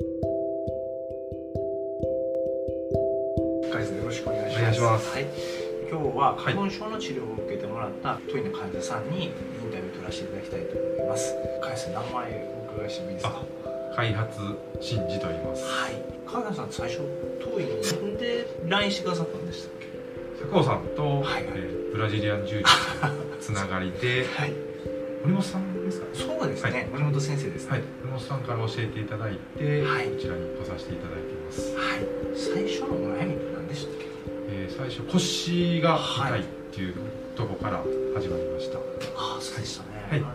海さんよろしくお願いします。お願いしますはい、今日は花粉症の治療を受けてもらったトイの患者さんにインタビューを取らせていただきたいと思います。海さん名前お伺いしてもいいですか？開発真嗣と言います。はい。川田さん最初トイになんで LINE してくださったんでしたっけ？佐藤さんと、はい。はいえーブラジリアン柔術のつながりで はい森本さんですかそうですね、はい。森本先生ですね。はい。森本さんから教えていただいて、はい。こちらに来させていただいています、はい。最初のお悩みって何でしたっけ？えー最初腰が痛いっていうとこから始まりました、ああそうでしたね。はい。で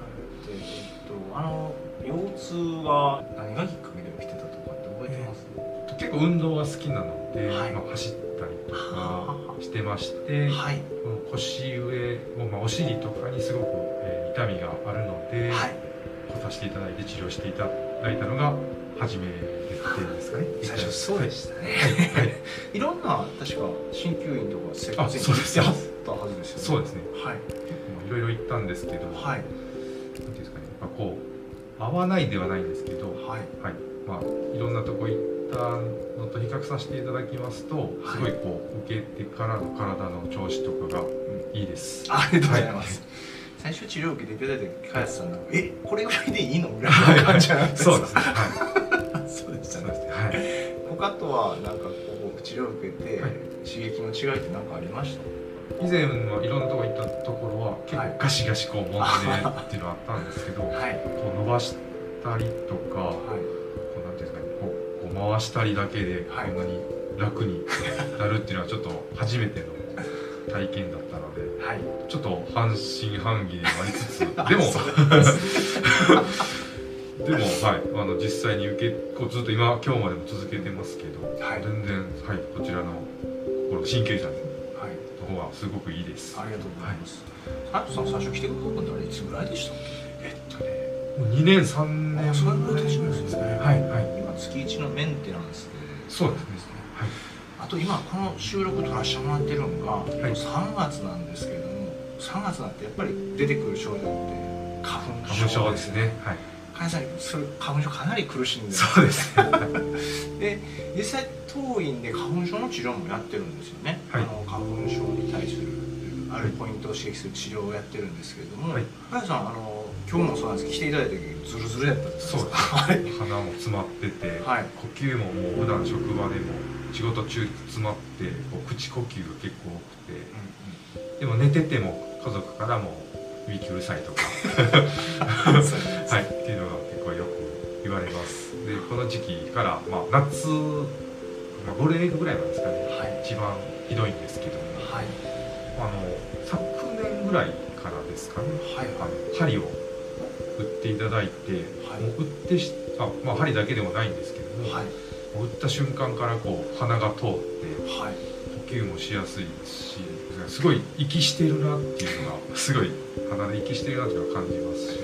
えっとあの腰痛が何がきっかけで起きて結構運動が好きなので、はい。まあ、走ったりとはかしてまして、はい。腰上を、まあ、お尻とかにすごく、えー痛みがあるので、はい。来させていただいて治療していただいたのが初めですかね。最初そうでしたね、はい、はい、い、ろんな確か鍼灸院とか整骨院あそうです。やったはずですよね。そうですね。はい。いろいろ行ったんですけど、はい。なんていうんですかね、まあ、こう合わないではないんですけど、はい。はい。まあ、いろんなとこ行ったのと比較させていただきますと、はい。すごいこう受けてからの体の調子とかがいいです。ありがとうございます、最初治療を受けていただいて茅谷さんなんかえこれぐらいでいいの？ぐらいの感じじゃなかったですか そうですね。は そうでしい。たね。そうですね。はい。他とはなんかこう治療を受けて、はい。刺激の違いって何かありました？以前はいろんなとこ行ったところは結はい。構ガシガシこう揉んでっていうのがあったんですけど、はい。こう伸ばしたりとか、はい回したりだけでこはいんなに楽になるっていうのはちょっと初めての体験だったので、はいちょっと半信半疑ではありつつ、でも でもはいあの実際に受けこうずっと今今日までも続けてますけど、はい全然はいこちらのこの神経医さんのはい方はすごくいいです。ありがとうございます。ハヤトさん最初来てくださったのあれいつぐらいでした？えっとね、2年3年。あそれぐらい経ちますね。はいはい。今月一のメンテナンスで。そうですね。はい。あと今この収録撮らせてもらってるのが、い。3月なんですけれども、3月になってやっぱり出てくる症状って花粉花粉症ですね。はい。加谷さんそれ花粉症かなり苦しんでるそうですね。で実際当院で花粉症の治療もやってるんですよね、はい。あの花粉症に対するあるポイントを刺激する治療をやってるんですけれども、はい。さんあの今日もそうなんですけど来ていただいた時ズルズルやったんですそうです。はい鼻も詰まってて、はい。呼吸ももう普段職場でも仕事中詰まってこう口呼吸が結構多くて。でも寝てても家族からもいびきうるさいとかはい。っていうのが結構よく言われます。でこの時期から、まあ、夏、まあ、ゴールデンウィークぐらいなんですかね、はい。一番ひどいんですけども。はい。あの昨年ぐらいからですかね。はい。あの針を打っていただいて、はい。もう打ってしあ、まあ、針だけでもないんですけども、はい。打った瞬間からこう鼻が通ってはい。呼吸もしやすいですしすごい息してるなっていうのがすごい鼻で息してるなっていうのを感じますし、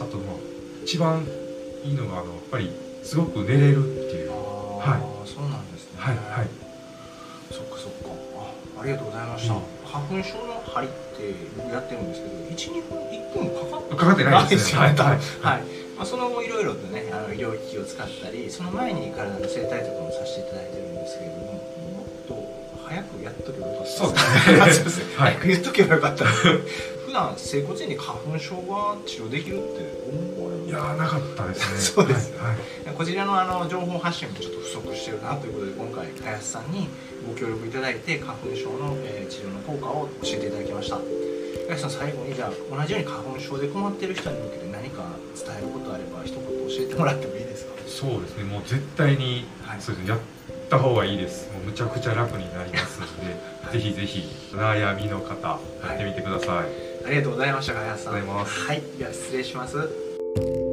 あとまあ一番いいのがあのやっぱりすごく寝れるっていう。あはあ、そうなんですね。はいはい。そっかそっか。あありがとうございました、うん。花粉症の針って僕やってるんですけど12分1分もかかってないですね。はいはい。まあ、その後いろいろとねあの医療機器を使ったりその前に体の整体とかもさせていただいてるんですけれどももっと早くやっとけばよかった。そうですね。ね はい。早く言っとけばよかった。普段整骨院に花粉症が治療できるって思われますいやーなかったですね。そうです。はい。はい。こちらのあの情報発信もちょっと不足してるなということで今回林さんにご協力いただいて花粉症の、えー治療の効果を教えていただきました林さん最後にじゃあ同じように花粉症で困ってる人に向けて何か伝えることあれば一言教えてもらってもいいですか？そうですねもう絶対に、はい。そうですねやった方がいいです。もうむちゃくちゃ楽になりますので、はい。ぜひぜひ悩みの方やってみてください、ありがとうございました林さん。ありがとうございます。はい。では失礼します